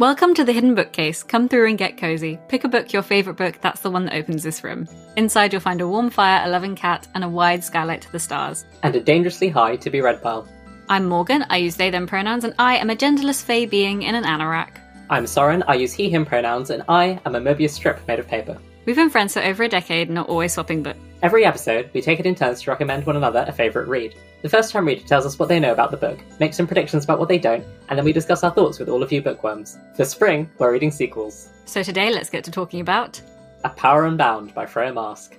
Welcome to the Hidden Bookcase. Come through and get cozy. Pick a book, your favourite book, that's the one that opens this room. Inside, you'll find a warm fire, a loving cat, and a wide skylight to the stars. And a dangerously high to be read pile. I'm Morgan, I use they them pronouns, and I am a genderless fey being in an anorak. I'm Soren, I use he him pronouns, and I am a Mobius strip made of paper. We've been friends for over a decade and are always swapping books. Every episode, we take it in turns to recommend one another a favourite read. The first time reader tells us what they know about the book, makes some predictions about what they don't, and then we discuss our thoughts with all of you bookworms. For spring, we're reading sequels. So today, let's get to talking about. A Power Unbound by Freya Marske.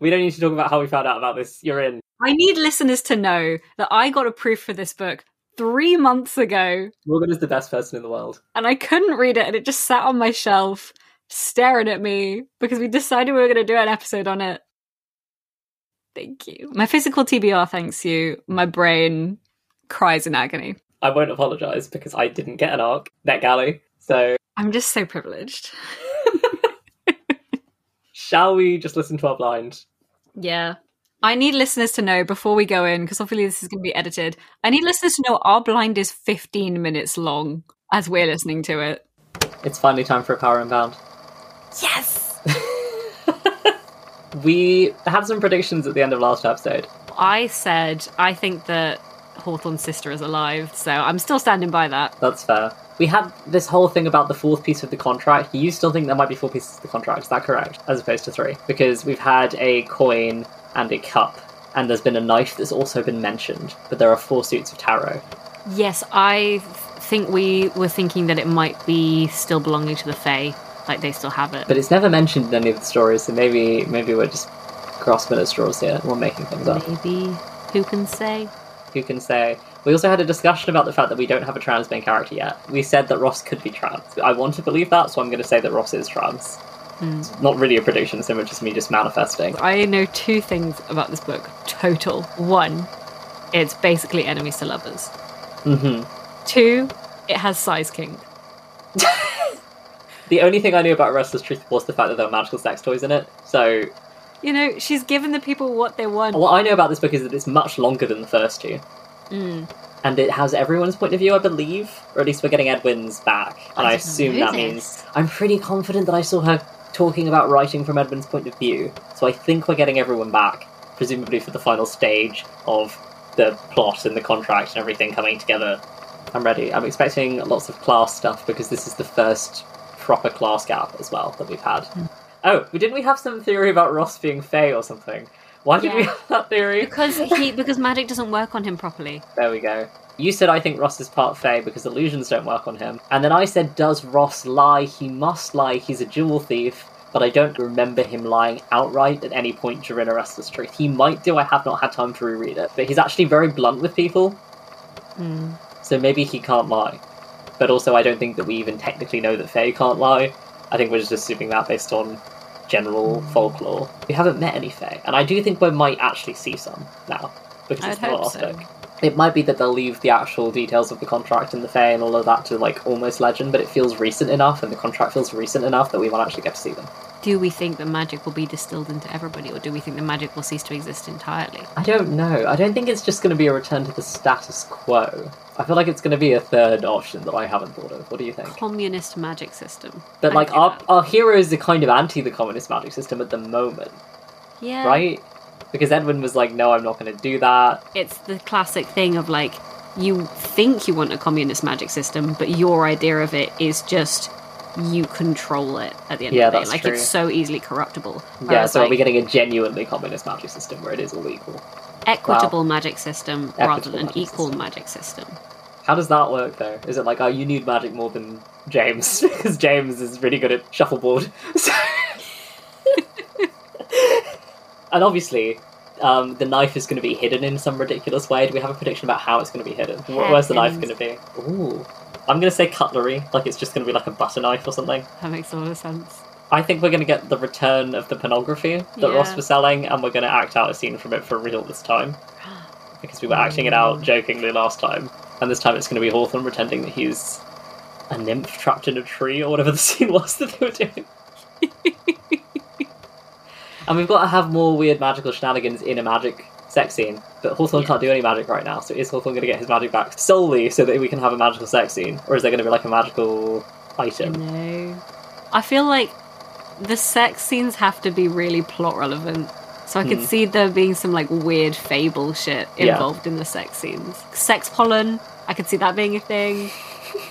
We don't need to talk about how we found out about this. You're in. I need listeners to know that I got a proof for this book three months ago, Morgan is the best person in the world. and I couldn't read it, and it just sat on my shelf staring at me because we decided we were going to do an episode on it. Thank you. My physical TBR thanks you. My brain cries in agony. I won't apologise because I didn't get an arc, that galley. So, I'm just so privileged. shall we just listen to our blind? Yeah. I need listeners to know before we go in, because obviously this is going to be edited. I need listeners to know our blind is 15 minutes long as we're listening to it. It's finally time for a Power Unbound. Yes! We had some predictions at the end of last episode. I said I think that Hawthorne's sister is alive, so I'm still standing by that. That's fair. We had this whole thing about the fourth piece of the contract. You still think there might be four pieces of the contract, is that correct? As opposed to three? Because we've had a coin and a cup, and there's been a knife that's also been mentioned, but there are four suits of tarot. Yes, I think we were thinking that it might be still belonging to the Fae, like they still have it. But it's never mentioned in any of the stories, so maybe maybe we're just grasping at straws here. We're making things up. Maybe who can say? Who can say? We also had a discussion about the fact that we don't have a trans main character yet. We said that Ross could be trans. I want to believe that, so I'm going to say that Ross is trans. It's not really a prediction, so much as me just manifesting. I know two things about this book total. One, it's basically enemies to lovers. hmm Two, it has Size King. The only thing I knew about Restless Truth was the fact that there were magical sex toys in it. So, You know, she's given the people what they want. what I know about this book is that it's much longer than the first two. Mm. And it has everyone's point of view, I believe. Or at least we're getting Edwin's back. And I, I didn't assume know that this. means. I'm pretty confident that I saw her talking about writing from Edwin's point of view. So I think we're getting everyone back, presumably for the final stage of the plot and the contract and everything coming together. I'm ready. I'm expecting lots of class stuff because this is the first proper class gap as well that we've had. Hmm. Oh, didn't we have some theory about Ross being Fey or something? Why did we have that theory? Because he because magic doesn't work on him properly. There we go. You said I think Ross is part Fey because illusions don't work on him. And then I said, does Ross lie? He must lie. He's a jewel thief. But I don't remember him lying outright at any point during A Restless Truth. He might do. I have not had time to reread it. But he's actually very blunt with people. Hmm. So maybe he can't lie. But also, I don't think that we even technically know that Fae can't lie. I think we're just assuming that based on general hmm. folklore. We haven't met any Fae, and I do think we might actually see some now because I'd it's the last so. book. It might be that they'll leave the actual details of the contract and the Fae and all of that to like almost legend, but it feels recent enough, and the contract feels recent enough that we might actually get to see them. Do we think that magic will be distilled into everybody, or do we think that magic will cease to exist entirely? I don't know. I don't think it's just going to be a return to the status quo. I feel like it's going to be a third option that I haven't thought of. What do you think? Communist magic system. But like our, that. our heroes are kind of anti the communist magic system at the moment, yeah, right? Because Edwin was like, "No, I'm not going to do that." It's the classic thing of like you think you want a communist magic system, but your idea of it is just you control it at the end Yeah, of the day. Like true. it's so easily corruptible. yeah, so are we getting a genuinely communist magic system where it is all equal? equitable magic system rather than magic equal system. magic system. How does that work though? Is it like, oh, you need magic more than James because James is really good at shuffleboard? So- and obviously, um, the knife is going to be hidden in some ridiculous way. Do we have a prediction about how it's going to be hidden? Where's the knife going to be? Ooh, I'm going to say cutlery, like it's just going to be like a butter knife or something. That makes a lot of sense. I think we're going to get the return of the pornography that Ross was selling, and we're going to act out a scene from it for real this time. Because we were acting it out mm. jokingly last time. And this time it's going to be Hawthorne pretending that he's a nymph trapped in a tree, or whatever the scene was that they were doing. and we've got to have more weird magical shenanigans in a magic sex scene. But Hawthorne can't do any magic right now, so is Hawthorne going to get his magic back solely so that we can have a magical sex scene? Or is there going to be like a magical item? No. I feel like the sex scenes have to be really plot relevant. So I could Hmm. see there being some like weird fable shit Yeah. involved in the sex scenes. Sex pollen, I could see that being a thing.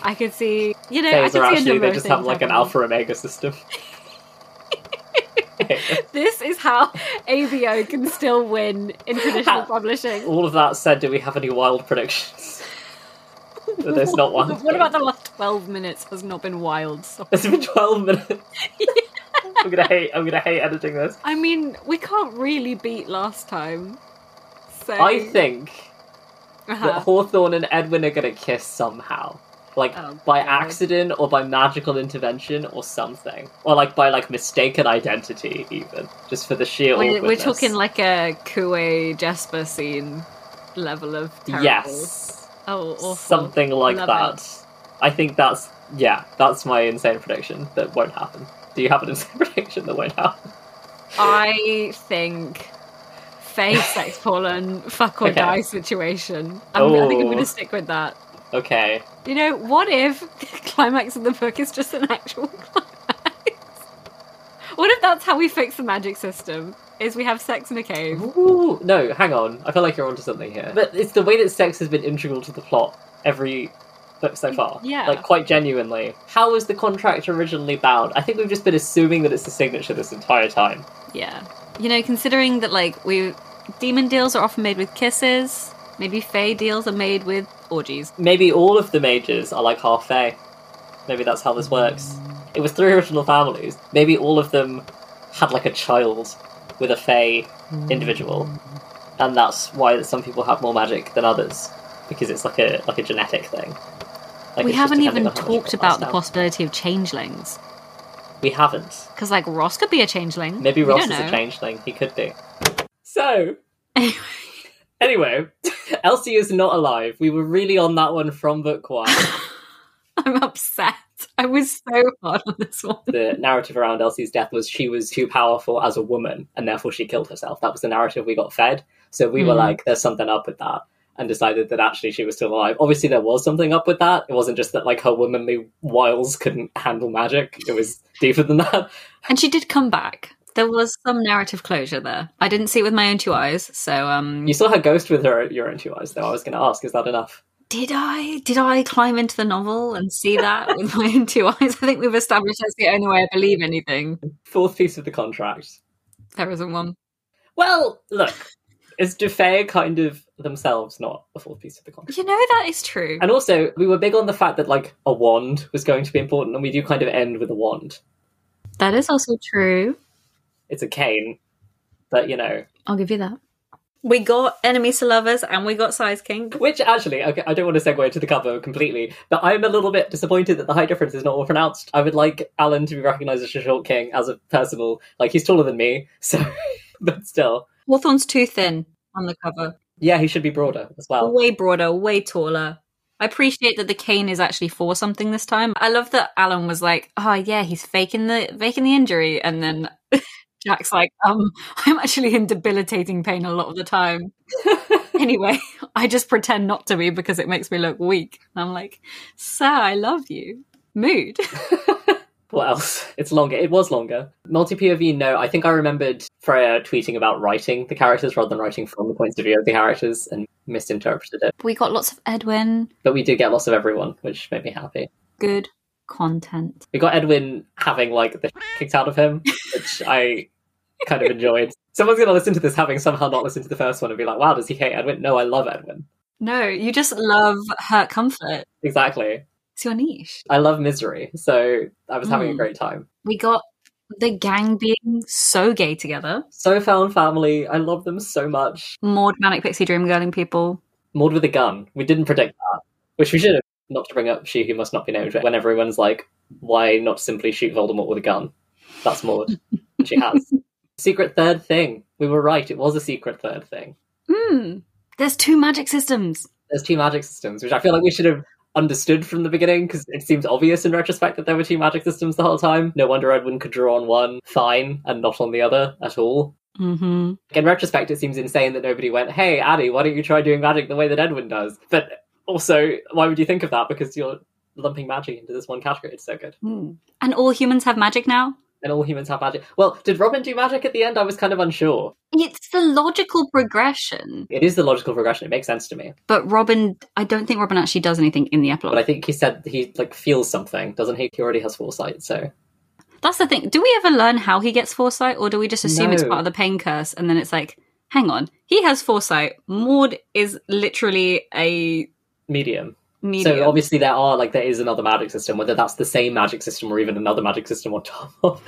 I could see, you know, I could see a number they just have like an happening. alpha omega system. This is how ABO can still win in traditional publishing. All of that said, do we have any wild predictions? But there's not one. What about the last 12 minutes has not been wild? So- It's been 12 minutes. I'm gonna hate. I'm gonna hate editing this. I mean, we can't really beat last time. So I think Uh-huh. that Hawthorne and Edwin are gonna kiss somehow. Like Oh, by God. accident or by magical intervention or something. Or like by like mistaken identity even. Just for the sheer We're, we're talking like a Kue Jasper scene level of terrible. Yes. Oh, awful. Something like Love that. I think that's yeah, that's my insane prediction that won't happen. Do you have an insane prediction that won't happen? I think Fae sex pollen fuck or Okay. die situation. I'm, I think I'm going to stick with that. Okay. You know, what if the climax of the book is just an actual climax? What if that's how we fix the magic system? Is we have sex in a cave? Ooh, no, hang on. I feel like you're onto something here. But it's the way that sex has been integral to the plot every book so far. Yeah. Like, quite genuinely. How was the contract originally bound? I think we've just been assuming that it's the signature this entire time. Yeah. You know, considering that like we demon deals are often made with kisses, maybe Fae deals are made with orgies. Maybe all of the mages are like half fae. Maybe that's how this works. It was three original families. Maybe all of them had like a child with a fae individual. And that's why some people have more magic than others. Because it's like a like a genetic thing. Like, we haven't even on how much you talked about the down. possibility of changelings. We haven't. Because like Ross could be a changeling. Maybe Ross is a changeling. He could be. So, Anyway, Elsie is not alive. We were really on that one from book one. I'm upset. I was so hard on this one. the narrative around Elsie's death was she was too powerful as a woman and therefore she killed herself. That was the narrative we got fed. So we were Mm. like, there's something up with that. And decided that actually she was still alive. Obviously, there was something up with that. It wasn't just that like her womanly wiles couldn't handle magic. It was deeper than that. And she did come back. There was some narrative closure there. I didn't see it with my own two eyes, so um You saw her ghost with her your own two eyes, though. I was going to ask, is that enough? Did I? Did I climb into the novel and see that with my own two eyes? I think we've established that's the only way I believe anything. Fourth piece of the contract. There isn't one. Well, look, is Defay kind of themselves not a fourth piece of the contract? You know that is true. And also, we were big on the fact that like a wand was going to be important, and we do kind of end with a wand. That is also true. It's a cane, but you know. I'll give you that. We got enemies to lovers and we got size king. Which actually, okay, I don't want to segue to the cover completely, but I'm a little bit disappointed that the height difference is not more pronounced. I would like Alan to be recognised as a short king as a personal, like he's taller than me, so, but still, Hawthorne's too thin on the cover. yeah, he should be broader as well. Way broader, way taller. I appreciate that the cane is actually for something this time. I love that Alan was like, "Oh yeah, he's faking the faking the injury," and then Jack's like, "Um, I'm actually in debilitating pain a lot of the time." anyway, I just pretend not to be because it makes me look weak. And I'm like, "Sir, I love you." Mood. What else? It's longer. It was longer. Multi POV, no. I think I remembered Freya tweeting about writing the characters rather than writing from the point of view of the characters and misinterpreted it. we got lots of Edwin. But we did get lots of everyone, which made me happy. Good content. We got Edwin having like the kicked out of him, which I kind of enjoyed. Someone's going to listen to this having somehow not listened to the first one and be like, wow, does he hate Edwin? No, I love Edwin. No, you just love hurt comfort. Exactly. It's your niche. I love misery. So I was having a Mm. great time. We got the gang being so gay together. So found family. I love them so much. Maud, Manic Pixie Dream Girling people. Maud with a gun. We didn't predict that, which we should have. Not to bring up she who must not be named when everyone's like, why not simply shoot Voldemort with a gun? That's Maud. she has. Secret third thing. We were right. It was a secret third thing. Hmm. There's two magic systems. There's two magic systems, which I feel like we should have understood from the beginning because it seems obvious in retrospect that there were two magic systems the whole time. No wonder Edwin could draw on one fine and not on the other at all. hmm In retrospect, it seems insane that nobody went, "Hey, Addie, why don't you try doing magic the way that Edwin does?" But also, why would you think of that? Because you're lumping magic into this one category. It's so good. And all humans have magic now? And all humans have magic. Well, did Robin do magic at the end? I was kind of unsure. It's the logical progression. It is the logical progression. It makes sense to me. But Robin, I don't think Robin actually does anything in the epilogue. But I think he said he like feels something, doesn't he? He already has foresight, so That's the thing. Do we ever learn how he gets foresight, or do we just assume it's part of the pain curse and then it's like, hang on, he has foresight. Maud is literally a medium. Medium. So obviously there are like there is another magic system, whether that's the same magic system or even another magic system on top of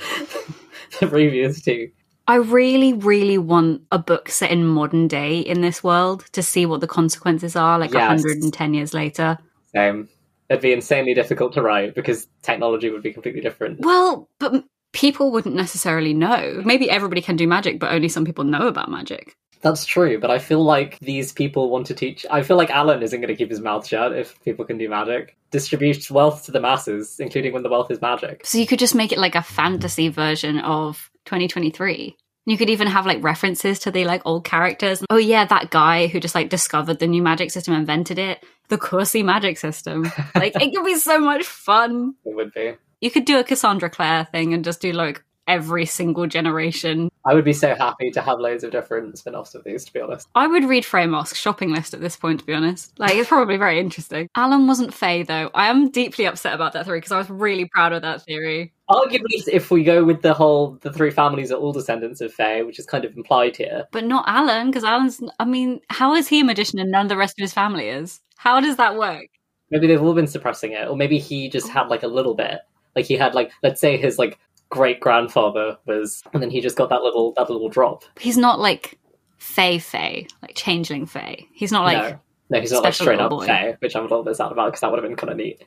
the previous two. I really, really want a book set in modern day in this world to see what the consequences are, like Yes. 110 years later. Um, it'd be insanely difficult to write because technology would be completely different. Well, but people wouldn't necessarily know. Maybe everybody can do magic, but only some people know about magic. That's true, but I feel like these people want to teach. I feel like Alan isn't going to keep his mouth shut if people can do magic. Distributes wealth to the masses, including when the wealth is magic. So you could just make it like a fantasy version of 2023. You could even have like references to the like old characters. Oh yeah, that guy who just like discovered the new magic system, invented it, the Corsi magic system. Like it could be so much fun. It would be. You could do a Cassandra Clare thing and just do like every single generation. I would be so happy to have loads of different spin offs of these, to be honest. I would read Freya Marske's shopping list at this point, to be honest. Like, it's probably very interesting. Alan wasn't Fae, though. I am deeply upset about that theory because I was really proud of that theory. Arguably, if we go with the whole, the three families are all descendants of Fae, which is kind of implied here. But not Alan, because Alan's, I mean, how is he a magician and none of the rest of his family is? How does that work? Maybe they've all been suppressing it, or maybe he just oh. had like a little bit. Like he had like, let's say his like great grandfather was, and then he just got that little that little drop. He's not like Fey Fey, like changeling Fey. He's not like, no, no, he's not like straight up boy. Fae, which I'm a little bit sad about because that would have been kind of neat.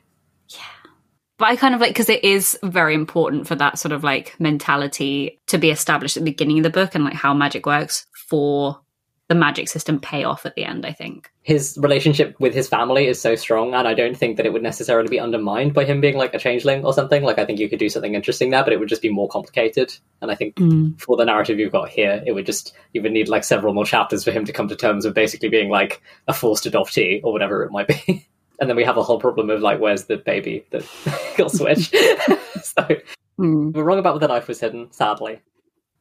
Yeah, but I kind of like, because it is very important for that sort of like mentality to be established at the beginning of the book and like how magic works for the magic system pay off at the end, I think. His relationship with his family is so strong, and I don't think that it would necessarily be undermined by him being like a changeling or something. Like I think you could do something interesting there, but it would just be more complicated. And I think for the narrative you've got here, it would just you would need like several more chapters for him to come to terms with basically being like a forced adoptee or whatever it might be. And then we have a whole problem of like, where's the baby that got switched? so Mm. we're wrong about where the knife was hidden, sadly.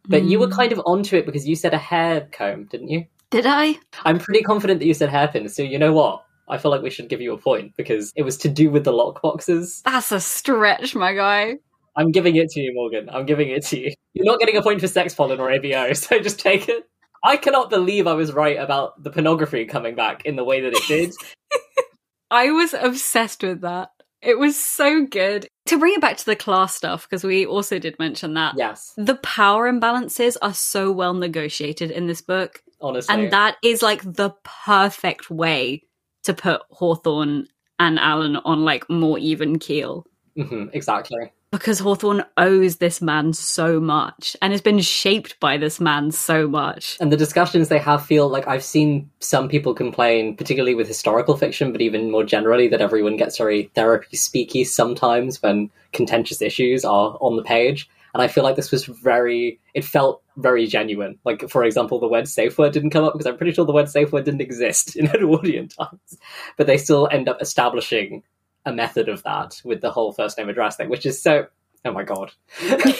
But you were Mm. kind of onto it because you said a hair comb, didn't you? Did I? I'm pretty confident that you said hairpin, so you know what? I feel like we should give you a point because it was to do with the lockboxes. That's a stretch, my guy. I'm giving it to you, Morgan. I'm giving it to you. You're not getting a point for sex pollen or ABO, so just take it. I cannot believe I was right about the pornography coming back in the way that it did. I was obsessed with that. It was so good. To bring it back to the class stuff, because we also did mention that. yes, The power imbalances are so well negotiated in this book. Honestly. And that is like the perfect way to put Hawthorne and Alan on like more even keel. hmm exactly. Because Hawthorne owes this man so much and has been shaped by this man so much. And the discussions they have feel like I've seen some people complain, particularly with historical fiction, but even more generally, that everyone gets very therapy speaky sometimes when contentious issues are on the page. And I feel like this was very, it felt very genuine. Like, for example, the word safe word didn't come up because I'm pretty sure the word safe word didn't exist in Edwardian times. But they still end up establishing a method of that with the whole first name address thing, which is so, oh my god.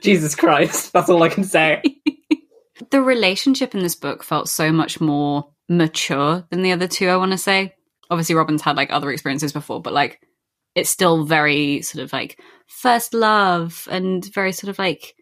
Jesus Christ, that's all I can say. The relationship in this book felt so much more mature than the other two, I want to say. Obviously, Robin's had like other experiences before, but like it's still very sort of like first love and very sort of like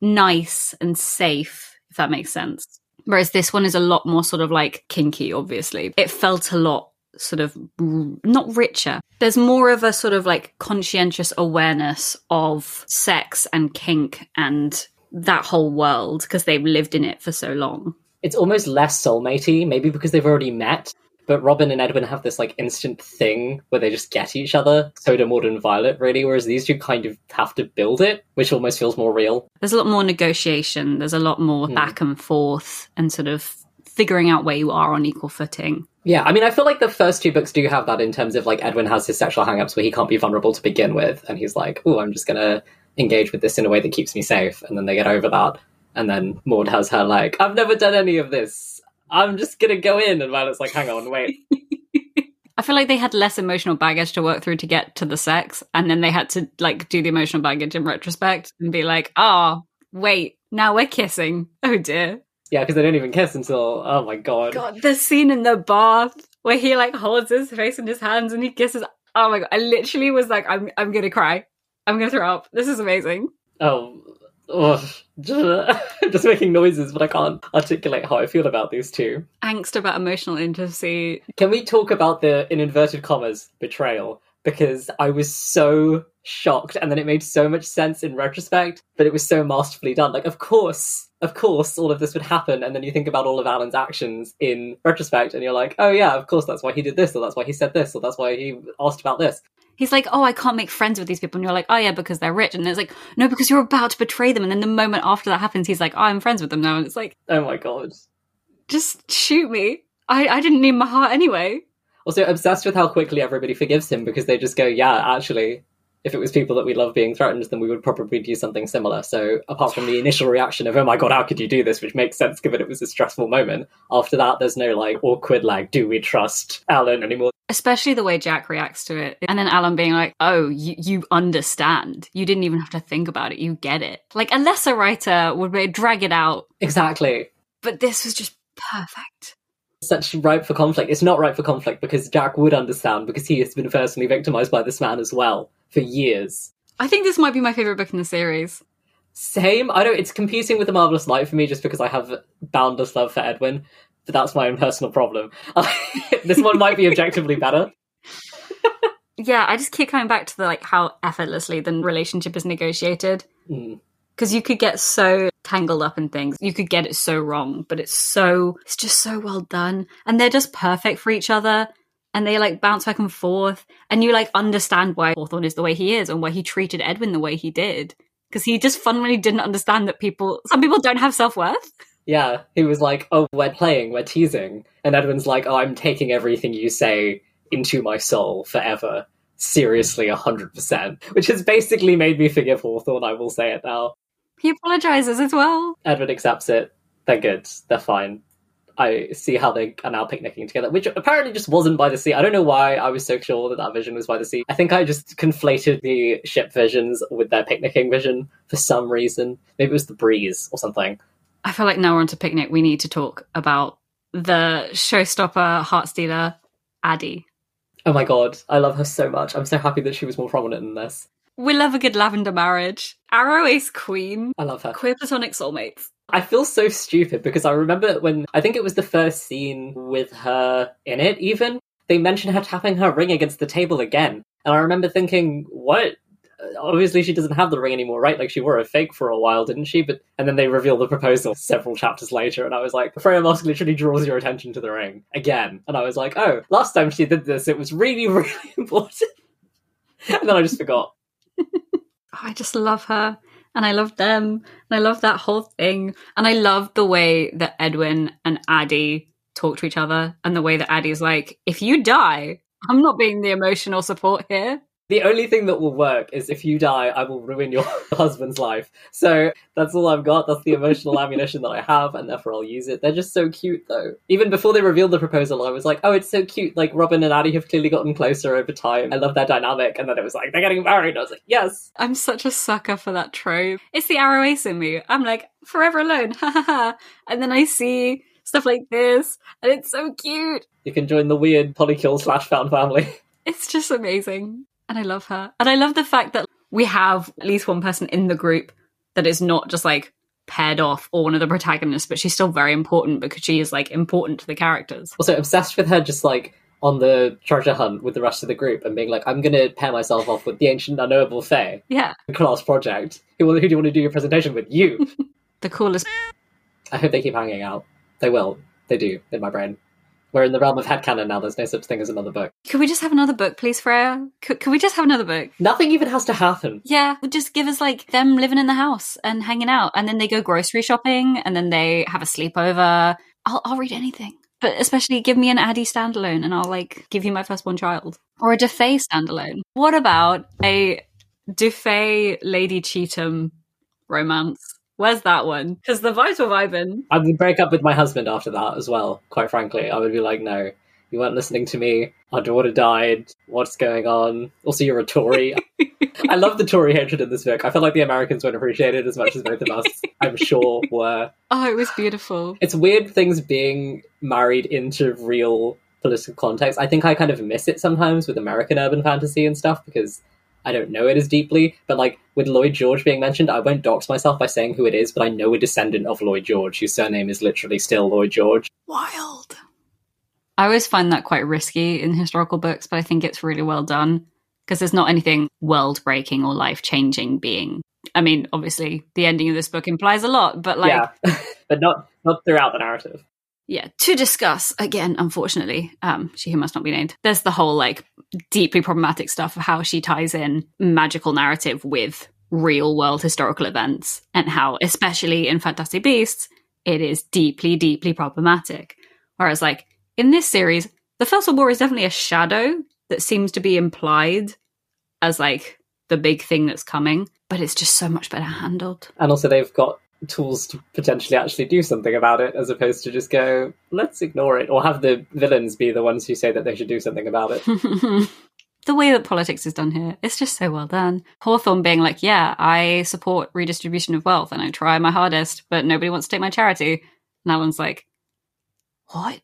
nice and safe, if that makes sense. Whereas this one is a lot more sort of like kinky, obviously. It felt a lot sort of not richer. There's more of a sort of like conscientious awareness of sex and kink and that whole world because they've lived in it for so long. it's almost less soulmatey, maybe because they've already met. But Robin and Edwin have this like instant thing where they just get each other. So do Maud and Violet, really. Whereas these two kind of have to build it, which almost feels more real. There's a lot more negotiation, there's a lot more Hmm. back and forth and sort of figuring out where you are on equal footing. Yeah, I mean, I feel like the first two books do have that in terms of like Edwin has his sexual hangups where he can't be vulnerable to begin with, and he's like, "Oh, I'm just gonna engage with this in a way that keeps me safe, and then they get over that, and then Maud has her like, I've never done any of this. I'm just gonna go in, and Violet's like, hang on, wait. I feel like they had less emotional baggage to work through to get to the sex, and then they had to like do the emotional baggage in retrospect and be like, "Oh, wait, now we're kissing. Oh dear." Yeah, because they don't even kiss until oh my god. God, the scene in the bath where he like holds his face in his hands and he kisses. Oh my god, I literally was like, "I'm I'm gonna cry. I'm gonna throw up. This is amazing." Oh, ugh. just making noises, but I can't articulate how I feel about these two. Angst about emotional intimacy. Can we talk about the, in inverted commas, betrayal? Because I was so shocked, and then it made so much sense in retrospect, but it was so masterfully done. Like, of course, of course, all of this would happen, and then you think about all of Alan's actions in retrospect, and you're like, oh yeah, of course, that's why he did this, or that's why he said this, or that's why he asked about this he's like, oh, I can't make friends with these people. And you're like, oh, yeah, because they're rich. And it's like, no, because you're about to betray them. And then the moment after that happens, he's like, oh, I'm friends with them now. And it's like, oh my God. Just shoot me. I, I didn't need my heart anyway. Also, obsessed with how quickly everybody forgives him because they just go, yeah, actually, if it was people that we love being threatened, then we would probably do something similar. So, apart from the initial reaction of, oh my god, how could you do this, which makes sense given it was a stressful moment, after that, there's no like awkward, like, do we trust Alan anymore? Especially the way Jack reacts to it. And then Alan being like, oh, you, you understand. You didn't even have to think about it. You get it. Like, a lesser writer would drag it out. Exactly. But this was just perfect such ripe for conflict. It's not ripe for conflict because Jack would understand because he has been personally victimized by this man as well for years. I think this might be my favorite book in the series. Same. I know it's competing with the Marvelous Light for me just because I have boundless love for Edwin, but that's my own personal problem. this one might be objectively better. yeah, I just keep coming back to the like how effortlessly the relationship is negotiated. Because mm. you could get so tangled up in things, you could get it so wrong, but it's so it's just so well done, and they're just perfect for each other and they like bounce back and forth and you like understand why Hawthorne is the way he is and why he treated Edwin the way he did. Because he just fundamentally didn't understand that people some people don't have self-worth. Yeah he was like oh we're playing we're teasing. And Edwin's like oh I'm taking everything you say into my soul forever. Seriously 100% which has basically made me forgive Hawthorne I will say it now. He apologizes as well. Edwin accepts it. They're good. They're fine I see how they are now picnicking together, which apparently just wasn't by the sea. I don't know why I was so sure that that vision was by the sea. I think I just conflated the ship visions with their picnicking vision for some reason. Maybe it was the breeze or something. I feel like now we're on to picnic. We need to talk about the showstopper, heartstealer, Addie. Oh my god, I love her so much. I'm so happy that she was more prominent in this. We love a good lavender marriage. Arrow is Queen. I love her. Queer platonic soulmates. I feel so stupid because I remember when I think it was the first scene with her in it, even they mentioned her tapping her ring against the table again. And I remember thinking, what? Uh, obviously, she doesn't have the ring anymore, right? Like she wore a fake for a while, didn't she? But and then they reveal the proposal several chapters later, and I was like, Freya Marske literally draws your attention to the ring again, and I was like, oh, last time she did this, it was really, really important, and then I just forgot. I just love her and I love them and I love that whole thing. And I love the way that Edwin and Addie talk to each other and the way that Addie's like, if you die, I'm not being the emotional support here. The only thing that will work is if you die, I will ruin your husband's life. So that's all I've got. That's the emotional ammunition that I have, and therefore I'll use it. They're just so cute, though. Even before they revealed the proposal, I was like, oh, it's so cute. Like, Robin and Addie have clearly gotten closer over time. I love their dynamic. And then it was like, they're getting married. I was like, yes. I'm such a sucker for that trope. It's the aro ace in me. I'm like, forever alone. Ha ha ha. And then I see stuff like this, and it's so cute. You can join the weird polycule slash found family. It's just amazing and I love her. And I love the fact that we have at least one person in the group that is not just like paired off or one of the protagonists, but she's still very important because she is like important to the characters. Also, obsessed with her just like on the treasure hunt with the rest of the group and being like, I'm going to pair myself off with the ancient unknowable Fae. Yeah. Class project. Who, who do you want to do your presentation with? You. the coolest. I hope they keep hanging out. They will. They do, in my brain. We're in the realm of headcanon now. There's no such thing as another book. Could we just have another book, please, Freya? Could, could we just have another book? Nothing even has to happen. Yeah, just give us like them living in the house and hanging out, and then they go grocery shopping, and then they have a sleepover. I'll, I'll read anything. But especially give me an Addie standalone and I'll like give you my firstborn child. Or a DeFay standalone. What about a Dufay Lady Cheetham romance. Where's that one? Because the vibes were vibing. I would break up with my husband after that as well, quite frankly. I would be like, no, you weren't listening to me. Our daughter died. What's going on? Also, you're a Tory. I love the Tory hatred in this book. I feel like the Americans won't appreciate it as much as both of us, I'm sure, were. Oh, it was beautiful. It's weird things being married into real political context. I think I kind of miss it sometimes with American urban fantasy and stuff because I don't know it as deeply. But like with Lloyd George being mentioned, I won't dox myself by saying who it is, but I know a descendant of Lloyd George whose surname is literally still Lloyd George. Wild. I always find that quite risky in historical books, but I think it's really well done because there's not anything world breaking or life changing being. I mean, obviously, the ending of this book implies a lot, but like, yeah, but not not throughout the narrative. Yeah, to discuss again. Unfortunately, um, she who must not be named. There's the whole like deeply problematic stuff of how she ties in magical narrative with real world historical events, and how, especially in Fantastic Beasts, it is deeply, deeply problematic. Whereas, like in this series, the First World War is definitely a shadow that seems to be implied as like the big thing that's coming, but it's just so much better handled. And also, they've got tools to potentially actually do something about it, as opposed to just go, let's ignore it, or have the villains be the ones who say that they should do something about it. the way that politics is done here, it's just so well done. Hawthorne being like, yeah, I support redistribution of wealth and I try my hardest, but nobody wants to take my charity. And Alan's like, what?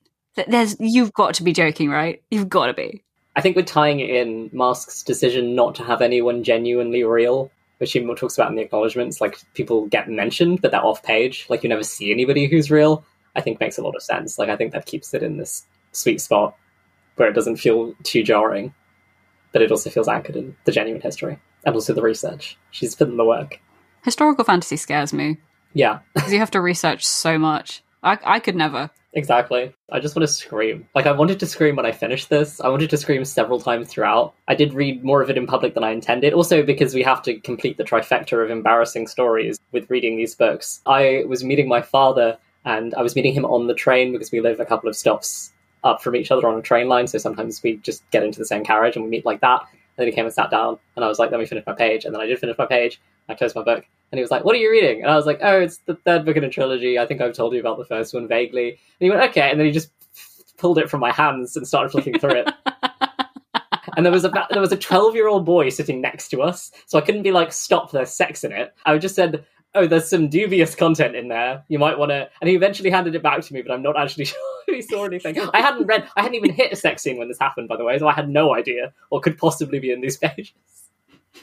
There's, you've got to be joking, right? You've got to be. I think we're tying it in Marske's decision not to have anyone genuinely real, which he talks about in the acknowledgements, like people get mentioned, but they're off page. Like you never see anybody who's real. I think makes a lot of sense. Like I think that keeps it in this sweet spot where it doesn't feel too jarring, but it also feels anchored in the genuine history and also the research. She's put in the work. Historical fantasy scares me. Yeah, because you have to research so much. I I could never. Exactly. I just want to scream. Like, I wanted to scream when I finished this. I wanted to scream several times throughout. I did read more of it in public than I intended, also because we have to complete the trifecta of embarrassing stories with reading these books. I was meeting my father, and I was meeting him on the train because we live a couple of stops up from each other on a train line, so sometimes we just get into the same carriage and we meet like that. And then he came and sat down, and I was like, let me finish my page. And then I did finish my page. I closed my book, and he was like, "What are you reading?" And I was like, "Oh, it's the third book in a trilogy. I think I've told you about the first one vaguely." And he went, "Okay," and then he just pulled it from my hands and started flicking through it. and there was a there was a twelve year old boy sitting next to us, so I couldn't be like, "Stop! There's sex in it." I just said, "Oh, there's some dubious content in there. You might want to." And he eventually handed it back to me, but I'm not actually sure he saw anything. I hadn't read. I hadn't even hit a sex scene when this happened, by the way, so I had no idea what could possibly be in these pages.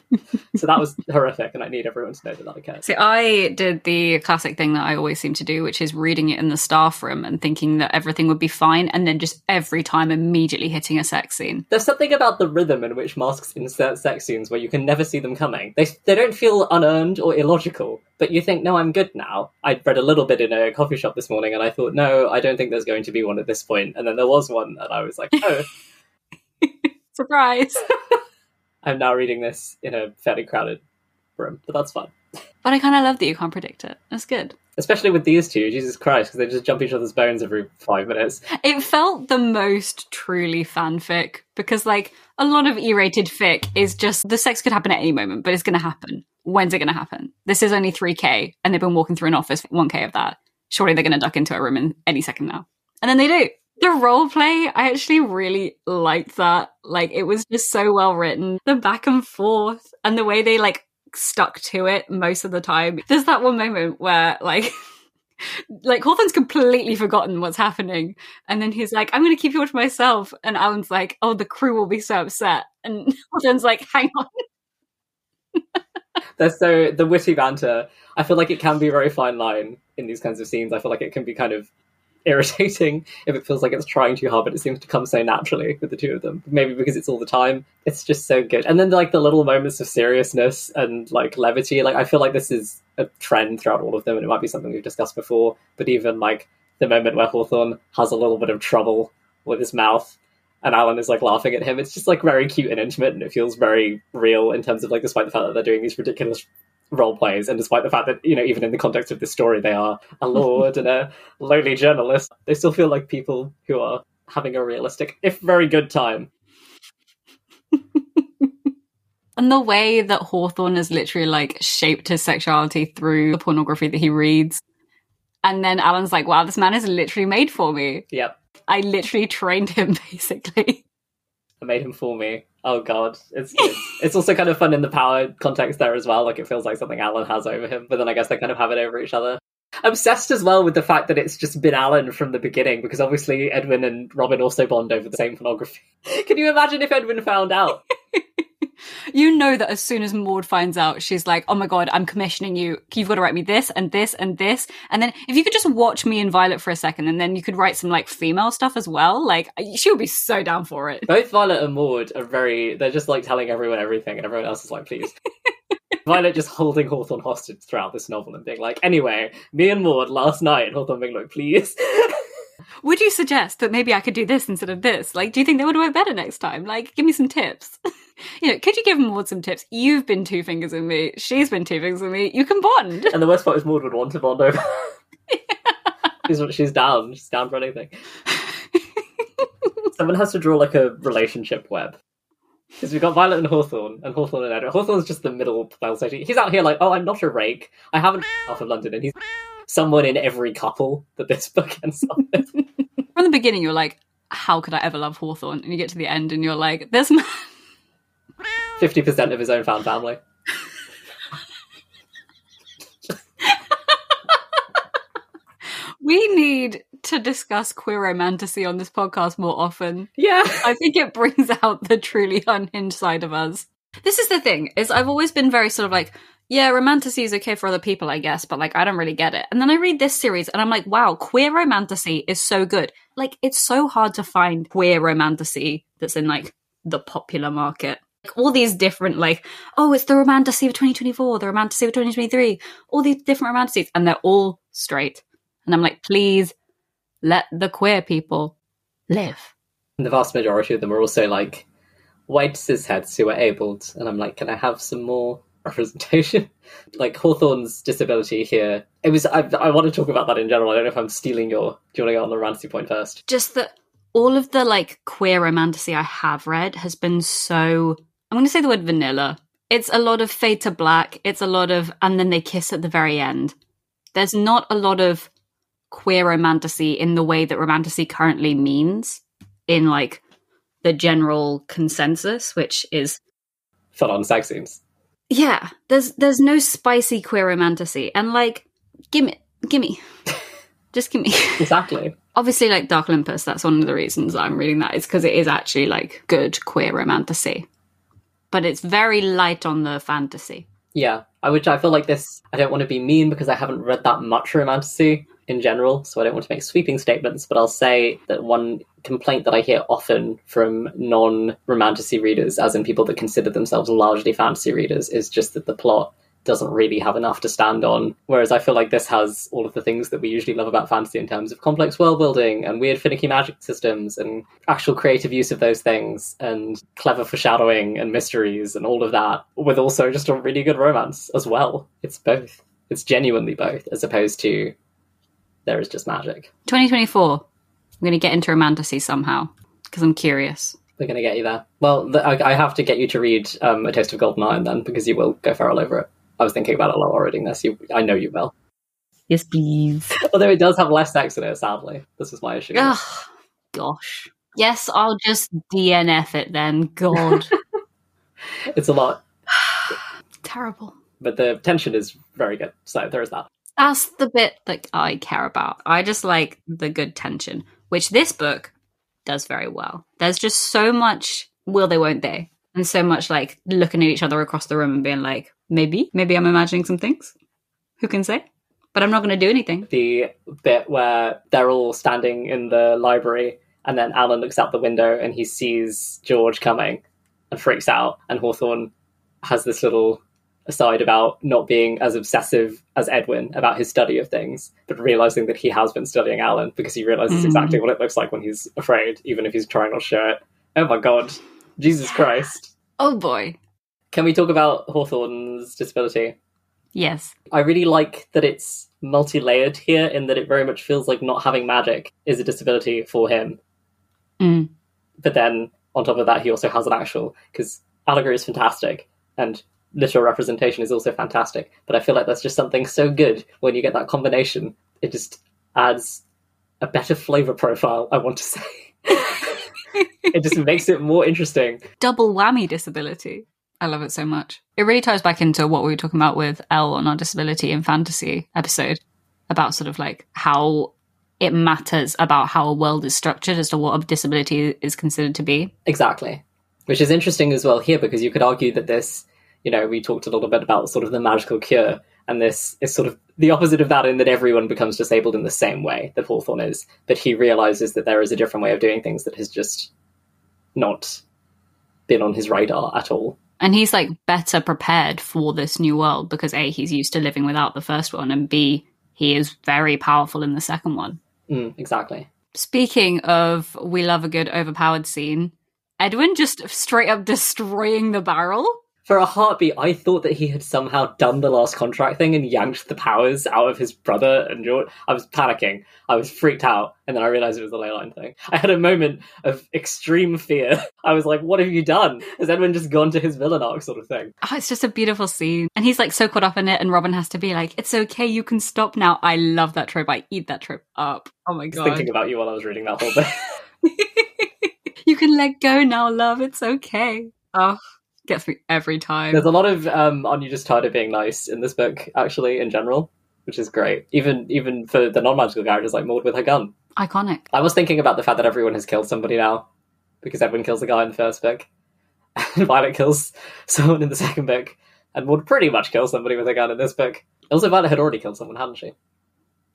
so that was horrific, and I need everyone to know that that occurred. See, I did the classic thing that I always seem to do, which is reading it in the staff room and thinking that everything would be fine, and then just every time immediately hitting a sex scene. There's something about the rhythm in which Masks insert sex scenes where you can never see them coming. They they don't feel unearned or illogical, but you think, no, I'm good now. I read a little bit in a coffee shop this morning, and I thought, no, I don't think there's going to be one at this point." point, and then there was one, and I was like, oh. Surprise! I'm now reading this in a fairly crowded room, but that's fine. But I kind of love that you can't predict it. That's good. Especially with these two, Jesus Christ, because they just jump each other's bones every five minutes. It felt the most truly fanfic because, like, a lot of E-rated fic is just the sex could happen at any moment, but it's going to happen. When's it going to happen? This is only 3k, and they've been walking through an office 1k of that. Surely they're going to duck into a room in any second now, and then they do the role play, I actually really liked that. Like it was just so well written. The back and forth and the way they like stuck to it most of the time. There's that one moment where like like Hawthorne's completely forgotten what's happening. And then he's like, I'm gonna keep you all to myself. And Alan's like, Oh, the crew will be so upset. And Hawthorne's like, hang on. There's so the witty banter. I feel like it can be a very fine line in these kinds of scenes. I feel like it can be kind of irritating if it feels like it's trying too hard, but it seems to come so naturally with the two of them. Maybe because it's all the time. It's just so good. And then like the little moments of seriousness and like levity. Like I feel like this is a trend throughout all of them, and it might be something we've discussed before. But even like the moment where Hawthorne has a little bit of trouble with his mouth and Alan is like laughing at him. It's just like very cute and intimate, and it feels very real in terms of like, despite the fact that they're doing these ridiculous role plays, and despite the fact that you know, even in the context of this story, they are a lord and a lowly journalist, they still feel like people who are having a realistic, if very good time. And the way that Hawthorne has literally like shaped his sexuality through the pornography that he reads. And then Alan's like, wow, this man is literally made for me. Yep. I literally trained him basically. I made him for me. Oh god, it's it's, it's also kind of fun in the power context there as well. Like it feels like something Alan has over him, but then I guess they kind of have it over each other. Obsessed as well with the fact that it's just been Alan from the beginning, because obviously Edwin and Robin also bond over the same pornography. Can you imagine if Edwin found out? you know that as soon as Maud finds out, she's like, "Oh my god, I'm commissioning you. You've got to write me this and this and this." And then if you could just watch me and Violet for a second, and then you could write some like female stuff as well, like she would be so down for it. Both Violet and Maud are very. They're just like telling everyone everything, and everyone else is like, "Please." Violet just holding Hawthorne hostage throughout this novel and being like, "Anyway, me and Maud last night," and Hawthorne being like, "Please." Would you suggest that maybe I could do this instead of this? Like, do you think that would work better next time? Like, give me some tips. you know, could you give Maud some tips? You've been two fingers with me. She's been two fingers with me. You can bond. And the worst part is Maud would want to bond over. she's, she's down. She's down for anything. Someone has to draw like a relationship web. Because we've got Violet and Hawthorne, and Hawthorne and Edward. Hawthorne's just the middle pile station. He's out here like, oh, I'm not a rake. I haven't off of London, and he's someone in every couple that this book ends up with. From the beginning, you're like, how could I ever love Hawthorne? And you get to the end, and you're like, this man. 50% of his own found family. we need to discuss queer romantasy on this podcast more often. Yeah. I think it brings out the truly unhinged side of us. This is the thing, is I've always been very sort of like, yeah, romantasy is okay for other people, I guess, but like I don't really get it. And then I read this series and I'm like, wow, queer romantasy is so good. Like it's so hard to find queer romantasy that's in like the popular market. All these different like, oh, it's the romantasy of 2024, the romantasy of 2023, all these different romantasies, and they're all straight. And I'm like, please let the queer people live. And the vast majority of them are also like white cis heads who are abled. And I'm like, can I have some more representation? like Hawthorne's disability here. It was, I, I want to talk about that in general. I don't know if I'm stealing your, do you want to go on the romantasy point first? Just that all of the like queer romantasy I have read has been so, I'm going to say the word vanilla. It's a lot of fade to black. It's a lot of, and then they kiss at the very end. There's not a lot of queer romantasy in the way that romantasy currently means in like the general consensus, which is full on sex scenes. Yeah, there's there's no spicy queer romantasy, and like, gimme, gimme, just gimme. Exactly. Obviously, like Dark Olympus, that's one of the reasons I'm reading that is because it is actually like good queer romantasy, but it's very light on the fantasy. Yeah, I which I feel like this. I don't want to be mean because I haven't read that much romantasy in general, so I don't want to make sweeping statements. But I'll say that one complaint that I hear often from non-romantasy readers, as in people that consider themselves largely fantasy readers, is just that the plot doesn't really have enough to stand on. Whereas I feel like this has all of the things that we usually love about fantasy in terms of complex world building and weird finicky magic systems and actual creative use of those things and clever foreshadowing and mysteries and all of that, with also just a really good romance as well. It's both. It's genuinely both, as opposed to there is just magic. 2024. I'm going to get into romantasy somehow because I'm curious. We're going to get you there. Well, th- I, I have to get you to read um, A Taste of Gold and Iron then, because you will go feral over it. I was thinking about it a lot while reading this. You, I know you will. Yes, please. Although it does have less sex in it, sadly. This is my issue. Ugh, gosh. Yes, I'll just DNF it then. God. it's a lot. Terrible. But the tension is very good. So there is that. That's the bit that I care about. I just like the good tension, which this book does very well. There's just so much will they, won't they? And so much like looking at each other across the room and being like, maybe, maybe I'm imagining some things. Who can say? But I'm not going to do anything. The bit where they're all standing in the library and then Alan looks out the window and he sees George coming and freaks out. And Hawthorne has this little aside about not being as obsessive as Edwin about his study of things, but realizing that he has been studying Alan because he realizes Mm. exactly what it looks like when he's afraid, even if he's trying not to show it. Oh my god. Jesus Christ. Oh boy. Can we talk about Hawthorne's disability? Yes. I really like that it's multi layered here in that it very much feels like not having magic is a disability for him. Mm. But then on top of that, he also has an actual, because allegory is fantastic, and literal representation is also fantastic. But I feel like that's just something so good when you get that combination. It just adds a better flavor profile, I want to say. it just makes it more interesting. Double whammy disability. I love it so much. It really ties back into what we were talking about with Elle on our disability and fantasy episode about sort of like how it matters about how a world is structured as to what a disability is considered to be. Exactly. Which is interesting as well here because you could argue that this, you know, we talked a little bit about sort of the magical cure, and this is sort of the opposite of that in that everyone becomes disabled in the same way that Hawthorne is, but he realizes that there is a different way of doing things that has just not been on his radar at all. And he's like better prepared for this new world because A, he's used to living without the first one, and B, he is very powerful in the second one. Mm, exactly. Speaking of we love a good overpowered scene, Edwin just straight up destroying the barrel. For a heartbeat, I thought that he had somehow done the last contract thing and yanked the powers out of his brother and George. I was panicking. I was freaked out, and then I realized it was the leyline thing. I had a moment of extreme fear. I was like, "What have you done? Has Edwin just gone to his villain arc, sort of thing?" Oh, it's just a beautiful scene, and he's like so caught up in it, and Robin has to be like, "It's okay, you can stop now." I love that trope. I eat that trope up. Oh my I was god! thinking about you while I was reading that whole bit. you can let go now, love. It's okay. Oh, gets me every time. There's a lot of um, on you just tired of being nice in this book, actually, in general, which is great. Even even for the non-magical characters like Maud with her gun. Iconic. I was thinking about the fact that everyone has killed somebody now, because Edwin kills the guy in the first book, and Violet kills someone in the second book, and Maud pretty much kills somebody with a gun in this book. Also, Violet had already killed someone, hadn't she?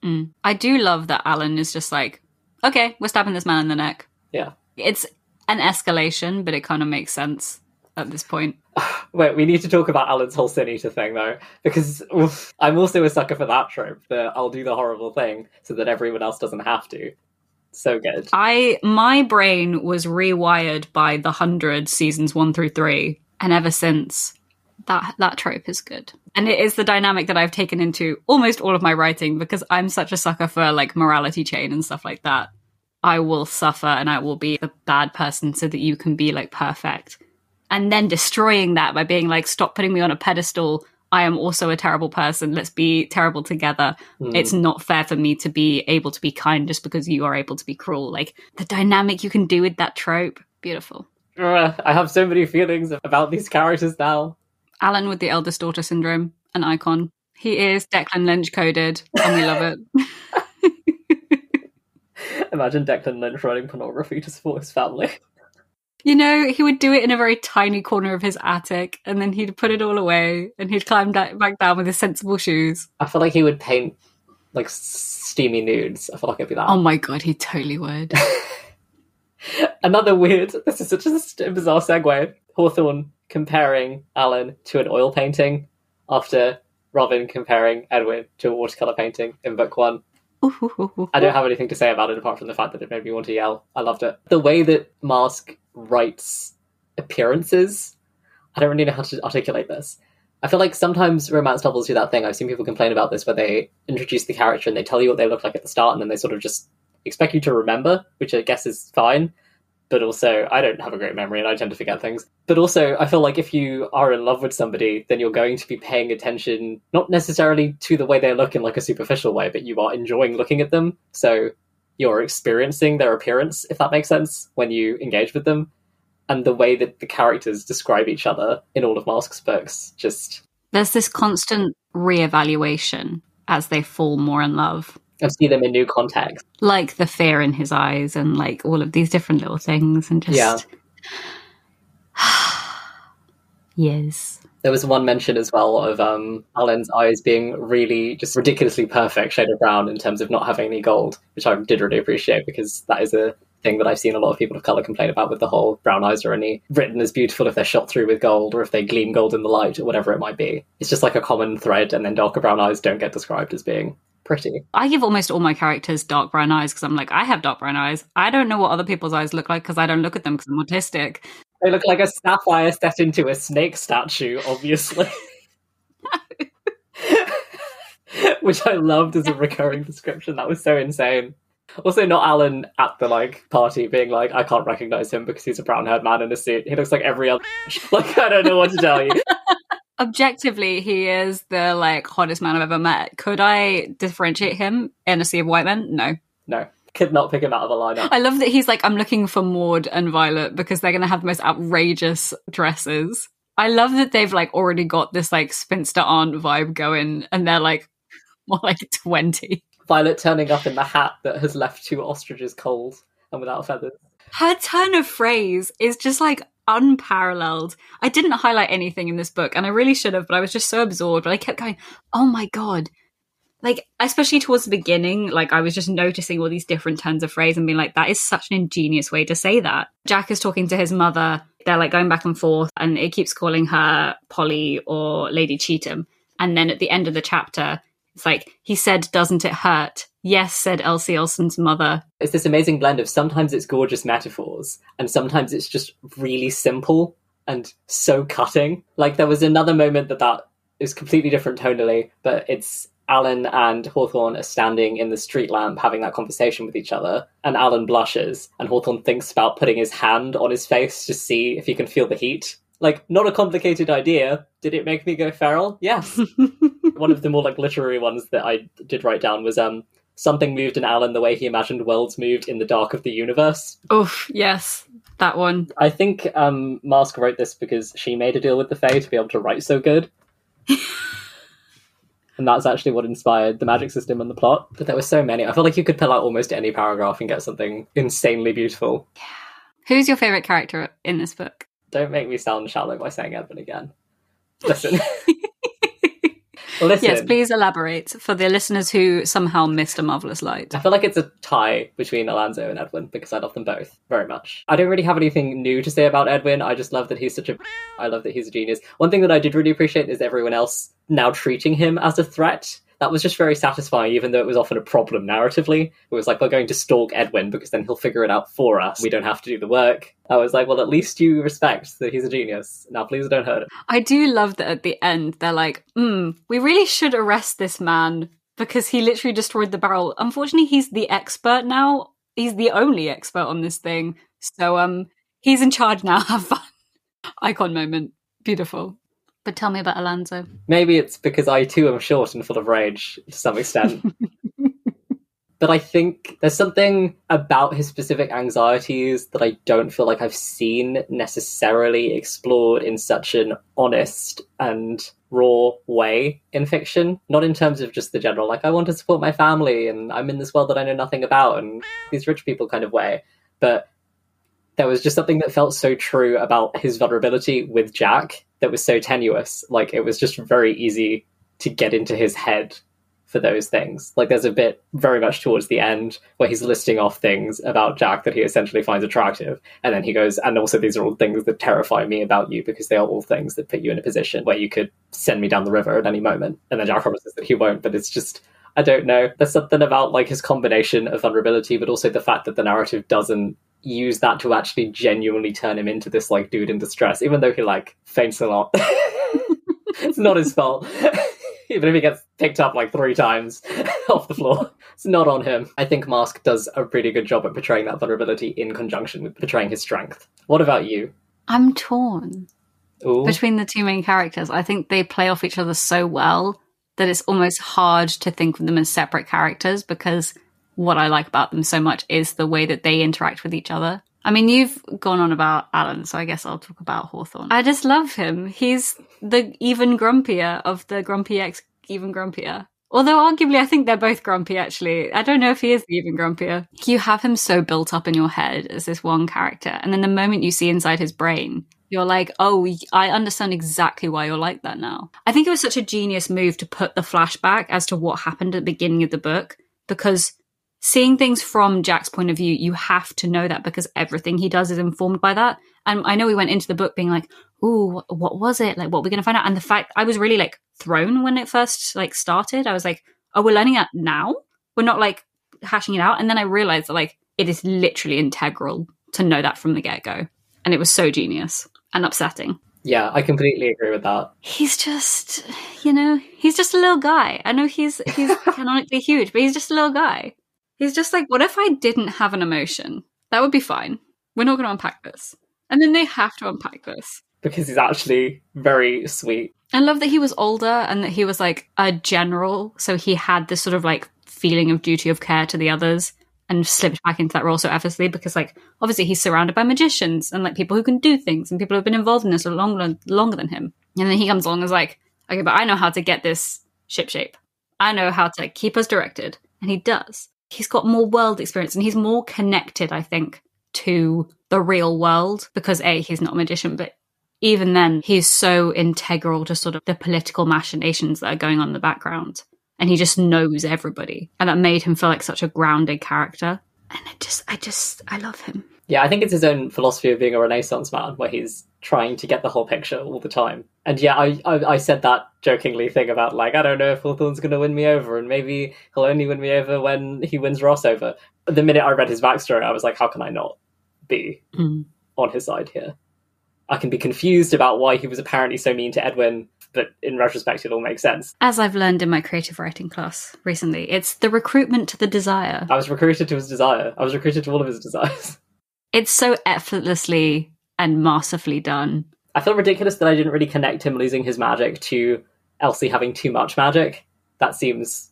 Mm. I do love that Alan is just like, okay, we're stabbing this man in the neck. Yeah. It's an escalation, but it kind of makes sense at this point. Wait, we need to talk about Alan's whole sin eater thing though, because oof, I'm also a sucker for that trope. That I'll do the horrible thing so that everyone else doesn't have to. So good. I my brain was rewired by the hundred seasons one through three, and ever since that that trope is good. And it is the dynamic that I've taken into almost all of my writing because I'm such a sucker for like morality chain and stuff like that. I will suffer and I will be a bad person so that you can be like perfect. And then destroying that by being like, stop putting me on a pedestal. I am also a terrible person. Let's be terrible together. Mm. It's not fair for me to be able to be kind just because you are able to be cruel. Like the dynamic you can do with that trope, beautiful. I have so many feelings about these characters now. Alan with the eldest daughter syndrome, an icon. He is Declan Lynch coded, and we love it. Imagine Declan Lynch writing pornography to support his family. You know, he would do it in a very tiny corner of his attic, and then he'd put it all away, and he'd climb da- back down with his sensible shoes. I feel like he would paint like steamy nudes. I feel like it'd be that. Oh my god, he totally would. Another weird. This is just a bizarre segue. Hawthorne comparing Alan to an oil painting after Robin comparing Edwin to a watercolor painting in book one. I don't have anything to say about it apart from the fact that it made me want to yell. I loved it. The way that Marske writes appearances, I don't really know how to articulate this. I feel like sometimes romance novels do that thing. I've seen people complain about this where they introduce the character and they tell you what they look like at the start and then they sort of just expect you to remember, which I guess is fine. But also, I don't have a great memory and I tend to forget things. But also, I feel like if you are in love with somebody, then you're going to be paying attention, not necessarily to the way they look in like a superficial way, but you are enjoying looking at them. So you're experiencing their appearance, if that makes sense, when you engage with them. And the way that the characters describe each other in all of Marske's books just There's this constant reevaluation as they fall more in love. And see them in new context. Like the fear in his eyes and like all of these different little things and just Yeah. Yes. There was one mention as well of um, Alan's eyes being really just ridiculously perfect shade of brown in terms of not having any gold, which I did really appreciate because that is a thing that I've seen a lot of people of color complain about with the whole brown eyes are only written as beautiful if they're shot through with gold or if they gleam gold in the light or whatever it might be. It's just like a common thread, and then darker brown eyes don't get described as being pretty. I give almost all my characters dark brown eyes because I'm like, I have dark brown eyes. I don't know what other people's eyes look like because I don't look at them because I'm autistic. They look like a sapphire set into a snake statue, obviously. Which I loved as a recurring description. That was so insane. Also, not Alan at the like party being like, I can't recognize him because he's a brown haired man in a suit. He looks like every other. like, I don't know what to tell you. Objectively, he is the like hottest man I've ever met. Could I differentiate him in a sea of white men? No. No, could not pick him out of a lineup. I love that he's like, I'm looking for Maud and Violet because they're going to have the most outrageous dresses. I love that they've like already got this like spinster aunt vibe going and they're like more like 20. Violet turning up in the hat that has left two ostriches cold and without feathers. Her turn of phrase is just like unparalleled. I didn't highlight anything in this book and I really should have, but I was just so absorbed. But I kept going, oh my God. Like, especially towards the beginning, like I was just noticing all these different turns of phrase and being like, that is such an ingenious way to say that. Jack is talking to his mother. They're like going back and forth and it keeps calling her Polly or Lady Cheatham. And then at the end of the chapter, it's like, he said, doesn't it hurt? Yes, said Elsie Olsen's mother. It's this amazing blend of sometimes it's gorgeous metaphors and sometimes it's just really simple and so cutting. Like there was another moment that that is completely different tonally, but it's Alan and Hawthorne are standing in the street lamp having that conversation with each other, and Alan blushes, and Hawthorne thinks about putting his hand on his face to see if he can feel the heat. Like, not a complicated idea. Did it make me go feral? Yes. One of the more like literary ones that I did write down was um something moved in Alan the way he imagined worlds moved in the dark of the universe. Oof, yes, that one. I think um Marske wrote this because she made a deal with the Fae to be able to write so good. and that's actually what inspired the magic system and the plot. But there were so many. I feel like you could pull out almost any paragraph and get something insanely beautiful. Yeah. Who's your favorite character in this book? Don't make me sound shallow by saying Edwin again. Listen. Listen. Yes, please elaborate for the listeners who somehow missed a marvelous light. I feel like it's a tie between Alonso and Edwin because I love them both very much. I don't really have anything new to say about Edwin. I just love that he's such a. I love that he's a genius. One thing that I did really appreciate is everyone else now treating him as a threat that was just very satisfying, even though it was often a problem narratively. It was like, we're going to stalk Edwin because then he'll figure it out for us. We don't have to do the work. I was like, well, at least you respect that he's a genius. Now, please don't hurt him. I do love that at the end, they're like, hmm, we really should arrest this man because he literally destroyed the barrel. Unfortunately, he's the expert now. He's the only expert on this thing. So, um, he's in charge now. Have fun. Icon moment. Beautiful. But tell me about Alonso. Maybe it's because I too am short and full of rage to some extent. but I think there's something about his specific anxieties that I don't feel like I've seen necessarily explored in such an honest and raw way in fiction. Not in terms of just the general, like, I want to support my family and I'm in this world that I know nothing about and these rich people kind of way. But there was just something that felt so true about his vulnerability with Jack that was so tenuous. Like it was just very easy to get into his head for those things. Like there's a bit very much towards the end where he's listing off things about Jack that he essentially finds attractive. And then he goes, and also these are all things that terrify me about you because they are all things that put you in a position where you could send me down the river at any moment. And then Jack promises that he won't, but it's just I don't know. There's something about like his combination of vulnerability, but also the fact that the narrative doesn't use that to actually genuinely turn him into this like dude in distress, even though he like faints a lot. it's not his fault. even if he gets picked up like three times off the floor, it's not on him. I think Marske does a pretty good job at portraying that vulnerability in conjunction with portraying his strength. What about you? I'm torn Ooh. between the two main characters. I think they play off each other so well that it's almost hard to think of them as separate characters because what I like about them so much is the way that they interact with each other. I mean, you've gone on about Alan, so I guess I'll talk about Hawthorne. I just love him. He's the even grumpier of the grumpy ex even grumpier. Although arguably I think they're both grumpy actually. I don't know if he is even grumpier. You have him so built up in your head as this one character, and then the moment you see inside his brain, you're like, oh, I understand exactly why you're like that now. I think it was such a genius move to put the flashback as to what happened at the beginning of the book because seeing things from Jack's point of view, you have to know that because everything he does is informed by that. And I know we went into the book being like, "Ooh, what was it? Like, what are we going to find out?" And the fact I was really like thrown when it first like started. I was like, "Oh, we're learning that now. We're not like hashing it out." And then I realized that like it is literally integral to know that from the get go, and it was so genius and upsetting. Yeah, I completely agree with that. He's just, you know, he's just a little guy. I know he's he's canonically huge, but he's just a little guy. He's just like, what if I didn't have an emotion? That would be fine. We're not going to unpack this. And then they have to unpack this. Because he's actually very sweet. I love that he was older and that he was like a general. So he had this sort of like feeling of duty of care to the others and slipped back into that role so effortlessly because like obviously he's surrounded by magicians and like people who can do things and people who have been involved in this a longer longer than him. And then he comes along and is like, okay, but I know how to get this ship shape. I know how to keep us directed. And he does. He's got more world experience and he's more connected, I think, to the real world because A, he's not a magician, but even then, he's so integral to sort of the political machinations that are going on in the background. And he just knows everybody. And that made him feel like such a grounded character. And I just, I just, I love him. Yeah, I think it's his own philosophy of being a Renaissance man, where he's trying to get the whole picture all the time. And yeah, I I, I said that jokingly thing about like I don't know if Hawthorne's going to win me over, and maybe he'll only win me over when he wins Ross over. The minute I read his backstory, I was like, how can I not be Mm. on his side here? I can be confused about why he was apparently so mean to Edwin, but in retrospect, it all makes sense. As I've learned in my creative writing class recently, it's the recruitment to the desire. I was recruited to his desire. I was recruited to all of his desires. It's so effortlessly and masterfully done. I feel ridiculous that I didn't really connect him losing his magic to Elsie having too much magic. That seems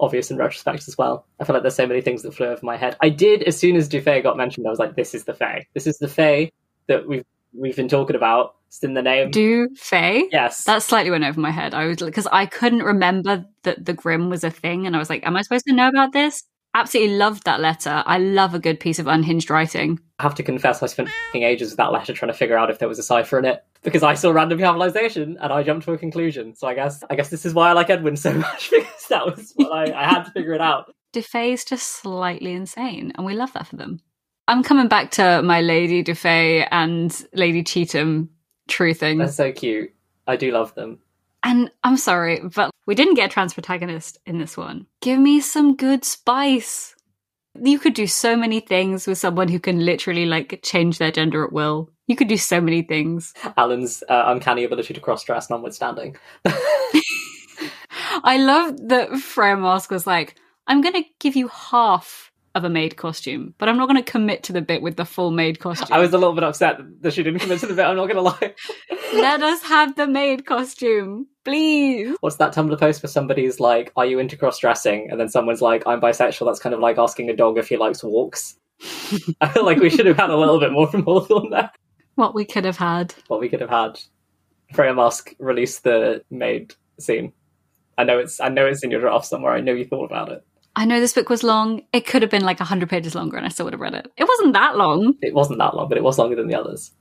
obvious in retrospect as well. I feel like there's so many things that flew over my head. I did, as soon as Dufay got mentioned, I was like, this is the Fae. This is the Fae that we've we've been talking about. It's in the name. Do Faye? yes. That slightly went over my head. I was because I couldn't remember that the Grim was a thing, and I was like, "Am I supposed to know about this?" Absolutely loved that letter. I love a good piece of unhinged writing. I have to confess, I spent f***ing ages with that letter trying to figure out if there was a cipher in it because I saw random capitalization and I jumped to a conclusion. So I guess I guess this is why I like Edwin so much because that was what I, I had to figure it out. Defay's just slightly insane, and we love that for them. I'm coming back to my Lady Defay and Lady Cheatham truthing. They're so cute. I do love them. And I'm sorry, but we didn't get a trans protagonist in this one. Give me some good spice. You could do so many things with someone who can literally like change their gender at will. You could do so many things. Alan's uh, uncanny ability to cross dress notwithstanding. I love that Freya Marske was like, I'm going to give you half of a maid costume, but I'm not going to commit to the bit with the full maid costume. I was a little bit upset that she didn't commit to the bit, I'm not going to lie. Let us have the maid costume, please. What's that Tumblr post where somebody's like, Are you into cross dressing? And then someone's like, I'm bisexual. That's kind of like asking a dog if he likes walks. I feel like we should have had a little bit more from Hawthorne there. What we could have had. What we could have had. Freya Marske released the maid scene. I know it's I know it's in your draft somewhere. I know you thought about it. I know this book was long. It could have been like 100 pages longer and I still would have read it. It wasn't that long. It wasn't that long, but it was longer than the others.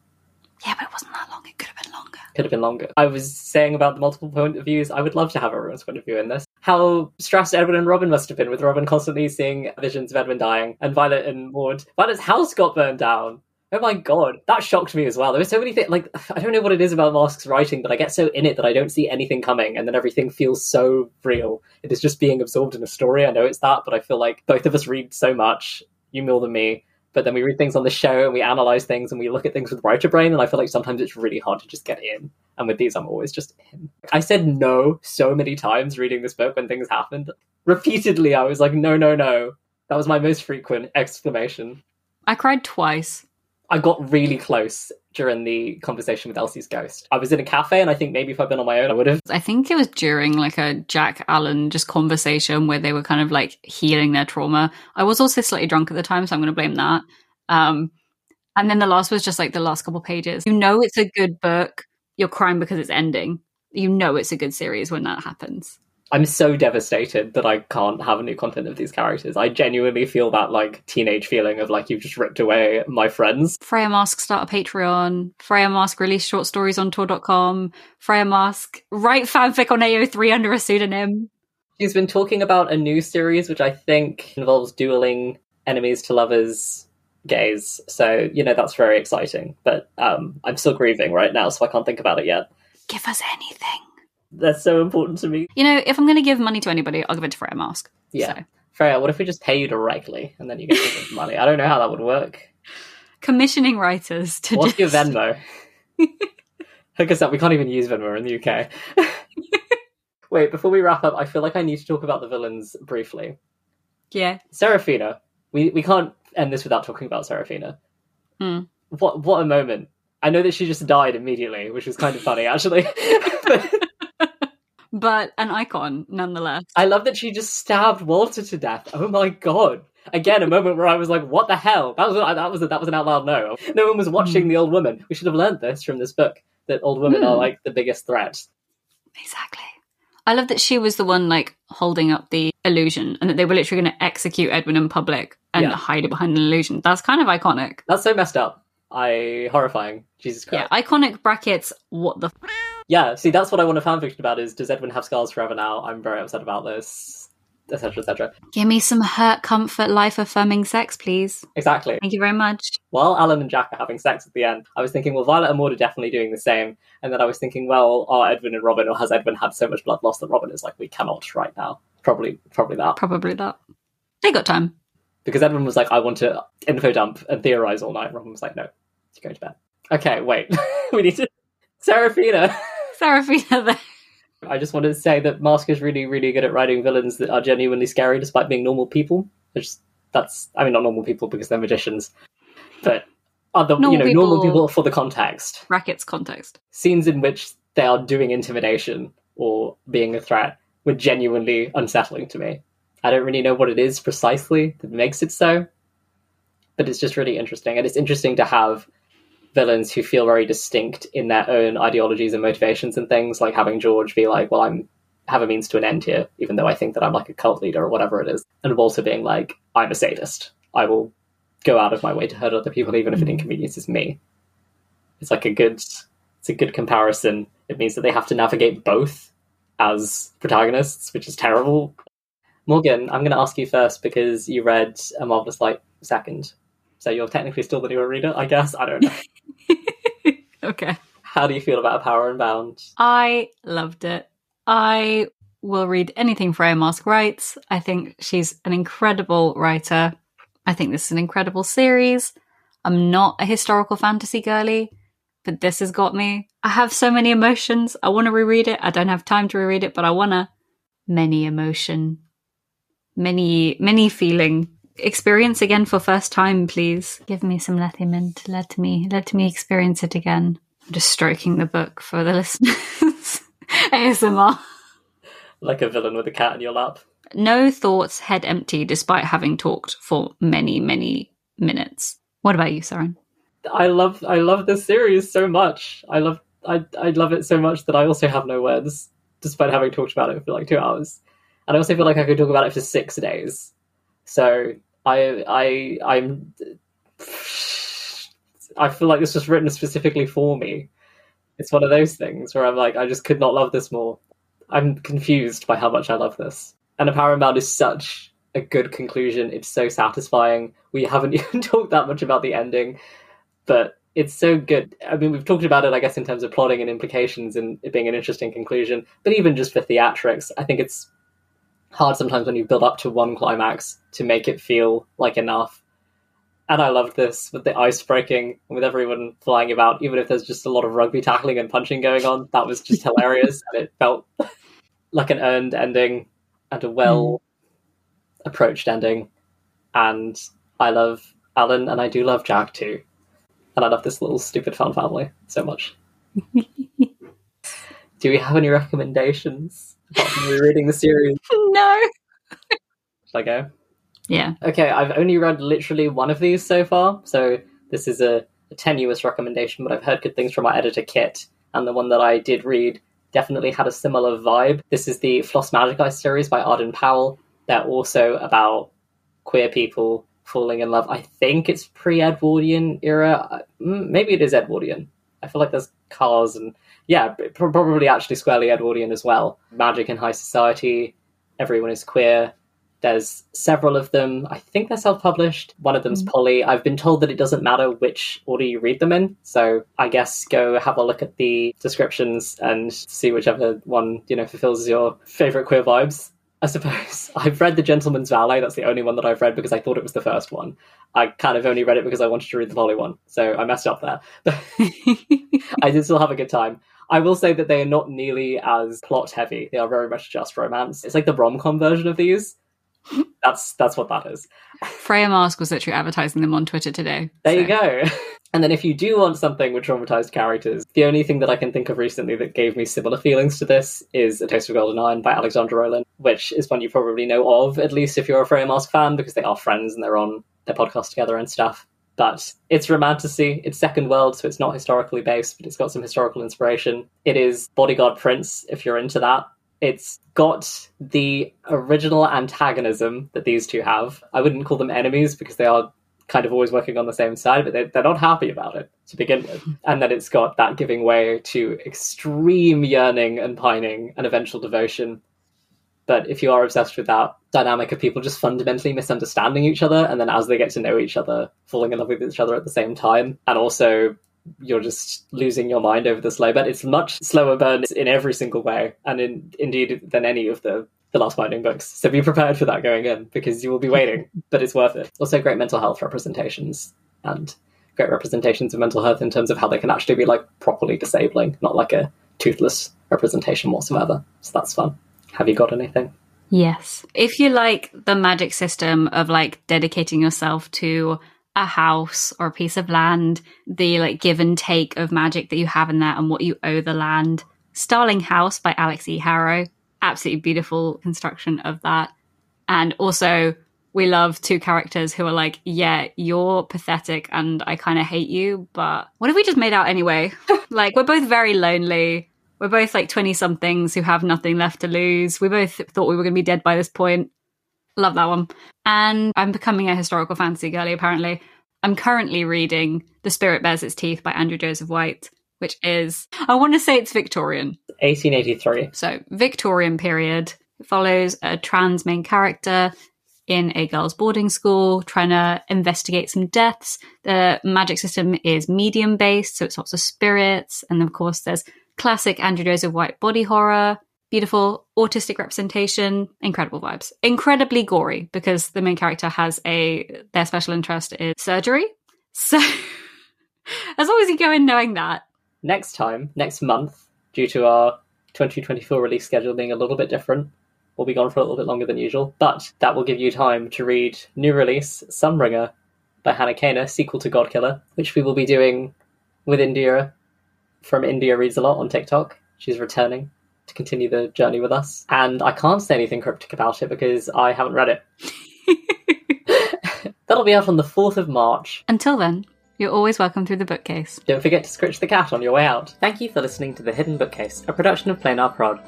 Yeah, but it wasn't that long. It could have been longer. Could have been longer. I was saying about the multiple point of views. I would love to have everyone's point of view in this. How stressed Edwin and Robin must have been with Robin constantly seeing visions of Edwin dying, and Violet and Maud. Violet's house got burned down. Oh my god, that shocked me as well. There were so many things. Like I don't know what it is about Marske's writing, but I get so in it that I don't see anything coming, and then everything feels so real. It is just being absorbed in a story. I know it's that, but I feel like both of us read so much. You more than me, but then we read things on the show and we analyze things and we look at things with writer brain and i feel like sometimes it's really hard to just get in and with these i'm always just in i said no so many times reading this book when things happened repeatedly i was like no no no that was my most frequent exclamation I cried twice. I got really close during the conversation with elsie's ghost i was in a cafe and i think maybe if i'd been on my own i would have I think it was during like a Jack Alan just conversation where they were kind of like healing their trauma. I was also slightly drunk at the time, so I'm going to blame that. Um, and then the last was just like the last couple pages. You know it's a good book. You're crying because it's ending. You know it's a good series when that happens. I'm so devastated that I can't have new content of these characters. I genuinely feel that like teenage feeling of like you've just ripped away my friends. Freya Marske start a Patreon. Freya Marske release short stories on Tor.com. Freya Marske write fanfic on AO3 under a pseudonym. She's been talking about a new series which I think involves dueling enemies to lovers gays. So, you know, that's very exciting. But um, I'm still grieving right now, so I can't think about it yet. Give us anything. That's so important to me. You know, if I'm going to give money to anybody, I'll give it to Freya Marske. Yeah. So, Freya, what if we just pay you directly and then you get money? I don't know how that would work. commissioning writers to What's just... your Venmo? Hook us up. We can't even use Venmo in the UK. Wait, before we wrap up, I feel like I need to talk about the villains briefly. Yeah. Seraphina. We we can't end this without talking about Seraphina. Hmm. What what a moment. I know that she just died immediately, which was kind of funny actually. But But an icon nonetheless. I love that she just stabbed Walter to death. Oh my god. Again, a moment where I was like, "What the hell?" That was that was that was an out loud no. No one was watching the old woman. We should have learned this from this book that old women are Hmm. like the biggest threat. Exactly. I love that she was the one like holding up the illusion and that they were literally going to execute Edwin in public and Yeah. hide it behind an illusion. That's kind of iconic. That's so messed up. I horrifying. Jesus Christ. Yeah, iconic brackets. What the? F- Yeah, see, that's what I want a fanfiction about. Is does Edwin have scars forever now? I'm very upset about this, etc., etc. Give me some hurt, comfort, life affirming sex, please. Exactly. Thank you very much. While Alan and Jack are having sex at the end, I was thinking, well, Violet and Maud are definitely doing the same. And then I was thinking, well, are Edwin and Robin, or has Edwin had so much blood loss that Robin is like, we cannot right now? Probably, probably that. Probably that. They got time. Because Edwin was like, I want to info dump and theorize all night. Robin was like, no, you're going to bed. Okay, wait, we need to. Seraphina. There. I just wanted to say that Marske is really, really good at writing villains that are genuinely scary despite being normal people. That's, I mean, not normal people because they're magicians, but other, you Normal know, normal people- people for the context. Brackets context. Scenes in which they are doing intimidation or being a threat were genuinely unsettling to me. I don't really know what it is precisely that makes it so, but it's just really interesting. And it's interesting to have villains who feel very distinct in their own ideologies and motivations and things, like having George be like, well, I'm have a means to an end here, even though I think that I'm like a cult leader or whatever it is. And Walter being like, I'm a sadist. I will go out of my way to hurt other people, even if it inconveniences me. It's like a good it's a good comparison. It means that they have to navigate both as protagonists, which is terrible. Morgan, I'm going to ask you first because you read A Marvelous Light second. So you're technically still the newer reader, I guess. I don't know. okay. How do you feel about Power Unbound? I loved it. I will read anything Freya Marske writes. I think she's an incredible writer. I think this is an incredible series. I'm not a historical fantasy girly, but this has got me. I have so many emotions. I want to reread it. I don't have time to reread it, but I want to. Many emotion, many, many feeling. Experience again for first time, please. Give me some Lethiment. Let me, let me experience it again. I'm just stroking the book for the listeners. ASMR. Like a villain with a cat in your lap. No thoughts, head empty, despite having talked for many, many minutes. What about you, Soren? I love I love this series so much. I love I I love it so much that I also have no words, despite having talked about it for like two hours. And I also feel like I could talk about it for six days. So I I I'm I feel like this was written specifically for me. It's one of those things where I'm like, I just could not love this more. I'm confused by how much I love this. And A Bound is such a good conclusion. It's so satisfying. We haven't even talked that much about the ending, but it's so good. I mean, we've talked about it, I guess, in terms of plotting and implications and it being an interesting conclusion. But even just for theatrics, I think it's hard sometimes when you build up to one climax to make it feel like enough. And I loved this with the ice breaking and with everyone flying about, even if there's just a lot of rugby tackling and punching going on. That was just hilarious, and it felt like an earned ending and a well hmm. approached ending. And I love Alan, and I do love Jack too. And I love this little stupid fun family so much. do we have any recommendations apart from rereading the series? no. Shall I go? Yeah. Okay, I've only read literally one of these so far, so this is a, a tenuous recommendation, but I've heard good things from my editor Kit, and the one that I did read definitely had a similar vibe. This is the Flos Magicae series by Arden Powell. They're also about queer people falling in love. I think it's pre-Edwardian era. Mm, Maybe it is Edwardian. I feel like there's cars and yeah, probably actually squarely Edwardian as well. Magic in high society. Everyone is queer. There's several of them. I think they're self-published. One of them's Mm. Polly. I've been told that it doesn't matter which order you read them in. So I guess go have a look at the descriptions and see whichever one you know fulfills your favorite queer vibes. I suppose I've read The Gentleman's Valet. That's the only one that I've read because I thought it was the first one. I kind of only read it because I wanted to read the Polly one, so I messed up there. I did still have a good time. I will say that they are not nearly as plot heavy. They are very much just romance. It's like the rom com version of these. That's that's what that is. Freya Marske was literally advertising them on Twitter today. There so- you go. And then if you do want something with traumatized characters, the only thing that I can think of recently that gave me similar feelings to this is A Taste of Gold and Iron by Alexandra Rowland, which is one you probably know of, at least if you're a Freya Marske fan, because they are friends and they're on their podcast together and stuff. But it's romantasy, it's second world, so it's not historically based, but it's got some historical inspiration. It is Bodyguard Prince, if you're into that. It's got the original antagonism that these two have. I wouldn't call them enemies because they are kind of always working on the same side, but they're, they're not happy about it to begin with. And then it's got that giving way to extreme yearning and pining and eventual devotion. But if you are obsessed with that dynamic of people just fundamentally misunderstanding each other, and then as they get to know each other, falling in love with each other at the same time, and also you're just losing your mind over the slow burn. It's much slower burn in every single way, and in, indeed than any of the the last binding books. So be prepared for that going in because you will be waiting, but it's worth it. Also, great mental health representations and great representations of mental health in terms of how they can actually be like properly disabling, not like a toothless representation whatsoever. So that's fun. Have you got anything? Yes. If you like the magic system of like dedicating yourself to a house or a piece of land, the like give and take of magic that you have in there and what you owe the land, Starling House by Alix E. Harrow. Absolutely beautiful construction of that. And also, we love two characters who are like, yeah, you're pathetic and I kind of hate you, but what if we just made out anyway? like, we're both very lonely. We're both like 20 somethings who have nothing left to lose. We both thought we were going to be dead by this point. Love that one. And I'm becoming a historical fantasy girly, apparently. I'm currently reading The Spirit Bares Its Teeth by Andrew Joseph White, which is, I want to say it's Victorian. 1883. So, Victorian period. It follows a trans main character in a girls' boarding school trying to investigate some deaths. The magic system is medium based, so it's lots of spirits. And of course, there's classic Andrew Joseph White body horror, beautiful autistic representation, incredible vibes. Incredibly gory because the main character has a, their special interest is surgery. So, as long as you go in knowing that, Next time, next month, due to our 2024 release schedule being a little bit different, we'll be gone for a little bit longer than usual. But that will give you time to read new release Sunbringer by Hannah Kaner, sequel to Godkiller, which we will be doing with India from India Reads a Lot on TikTok. She's returning to continue the journey with us. And I can't say anything cryptic about it because I haven't read it. That'll be out on the 4th of March. until then, you're always welcome through the bookcase. Don't forget to scritch the cat on your way out. Thank you for listening to The Hidden Bookcase, a production of Planar Prod.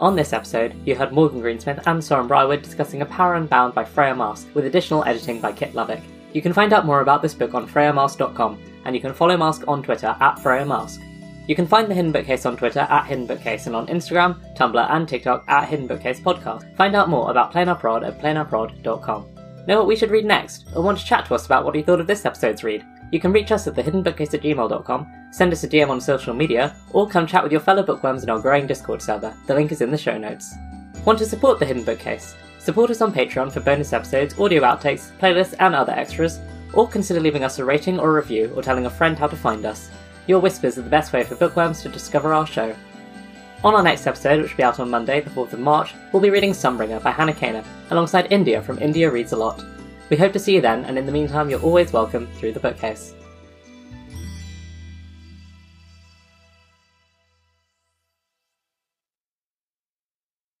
On this episode, you heard Morgan Greensmith and Soren Brywood discussing A Power Unbound by Freya Marske, with additional editing by Kit Lovick. You can find out more about this book on freyamarske.com, and you can follow Marske on Twitter at Freya Marske. You can find The Hidden Bookcase on Twitter at Hidden Bookcase and on Instagram, Tumblr, and TikTok at Hidden Bookcase Podcast. Find out more about Planar Prod at planarprod.com. Know what we should read next, or want to chat to us about what you thought of this episode's read? You can reach us at thehiddenbookcase at gmail.com, send us a DM on social media, or come chat with your fellow bookworms in our growing Discord server. The link is in the show notes. Want to support The Hidden Bookcase? Support us on Patreon for bonus episodes, audio outtakes, playlists, and other extras, or consider leaving us a rating or a review or telling a friend how to find us. Your whispers are the best way for bookworms to discover our show. On our next episode, which will be out on Monday, the 4th of March, we'll be reading Sunbringer by Hannah Kaner, alongside India from India Reads a Lot. We hope to see you then, and in the meantime, you're always welcome through the bookcase.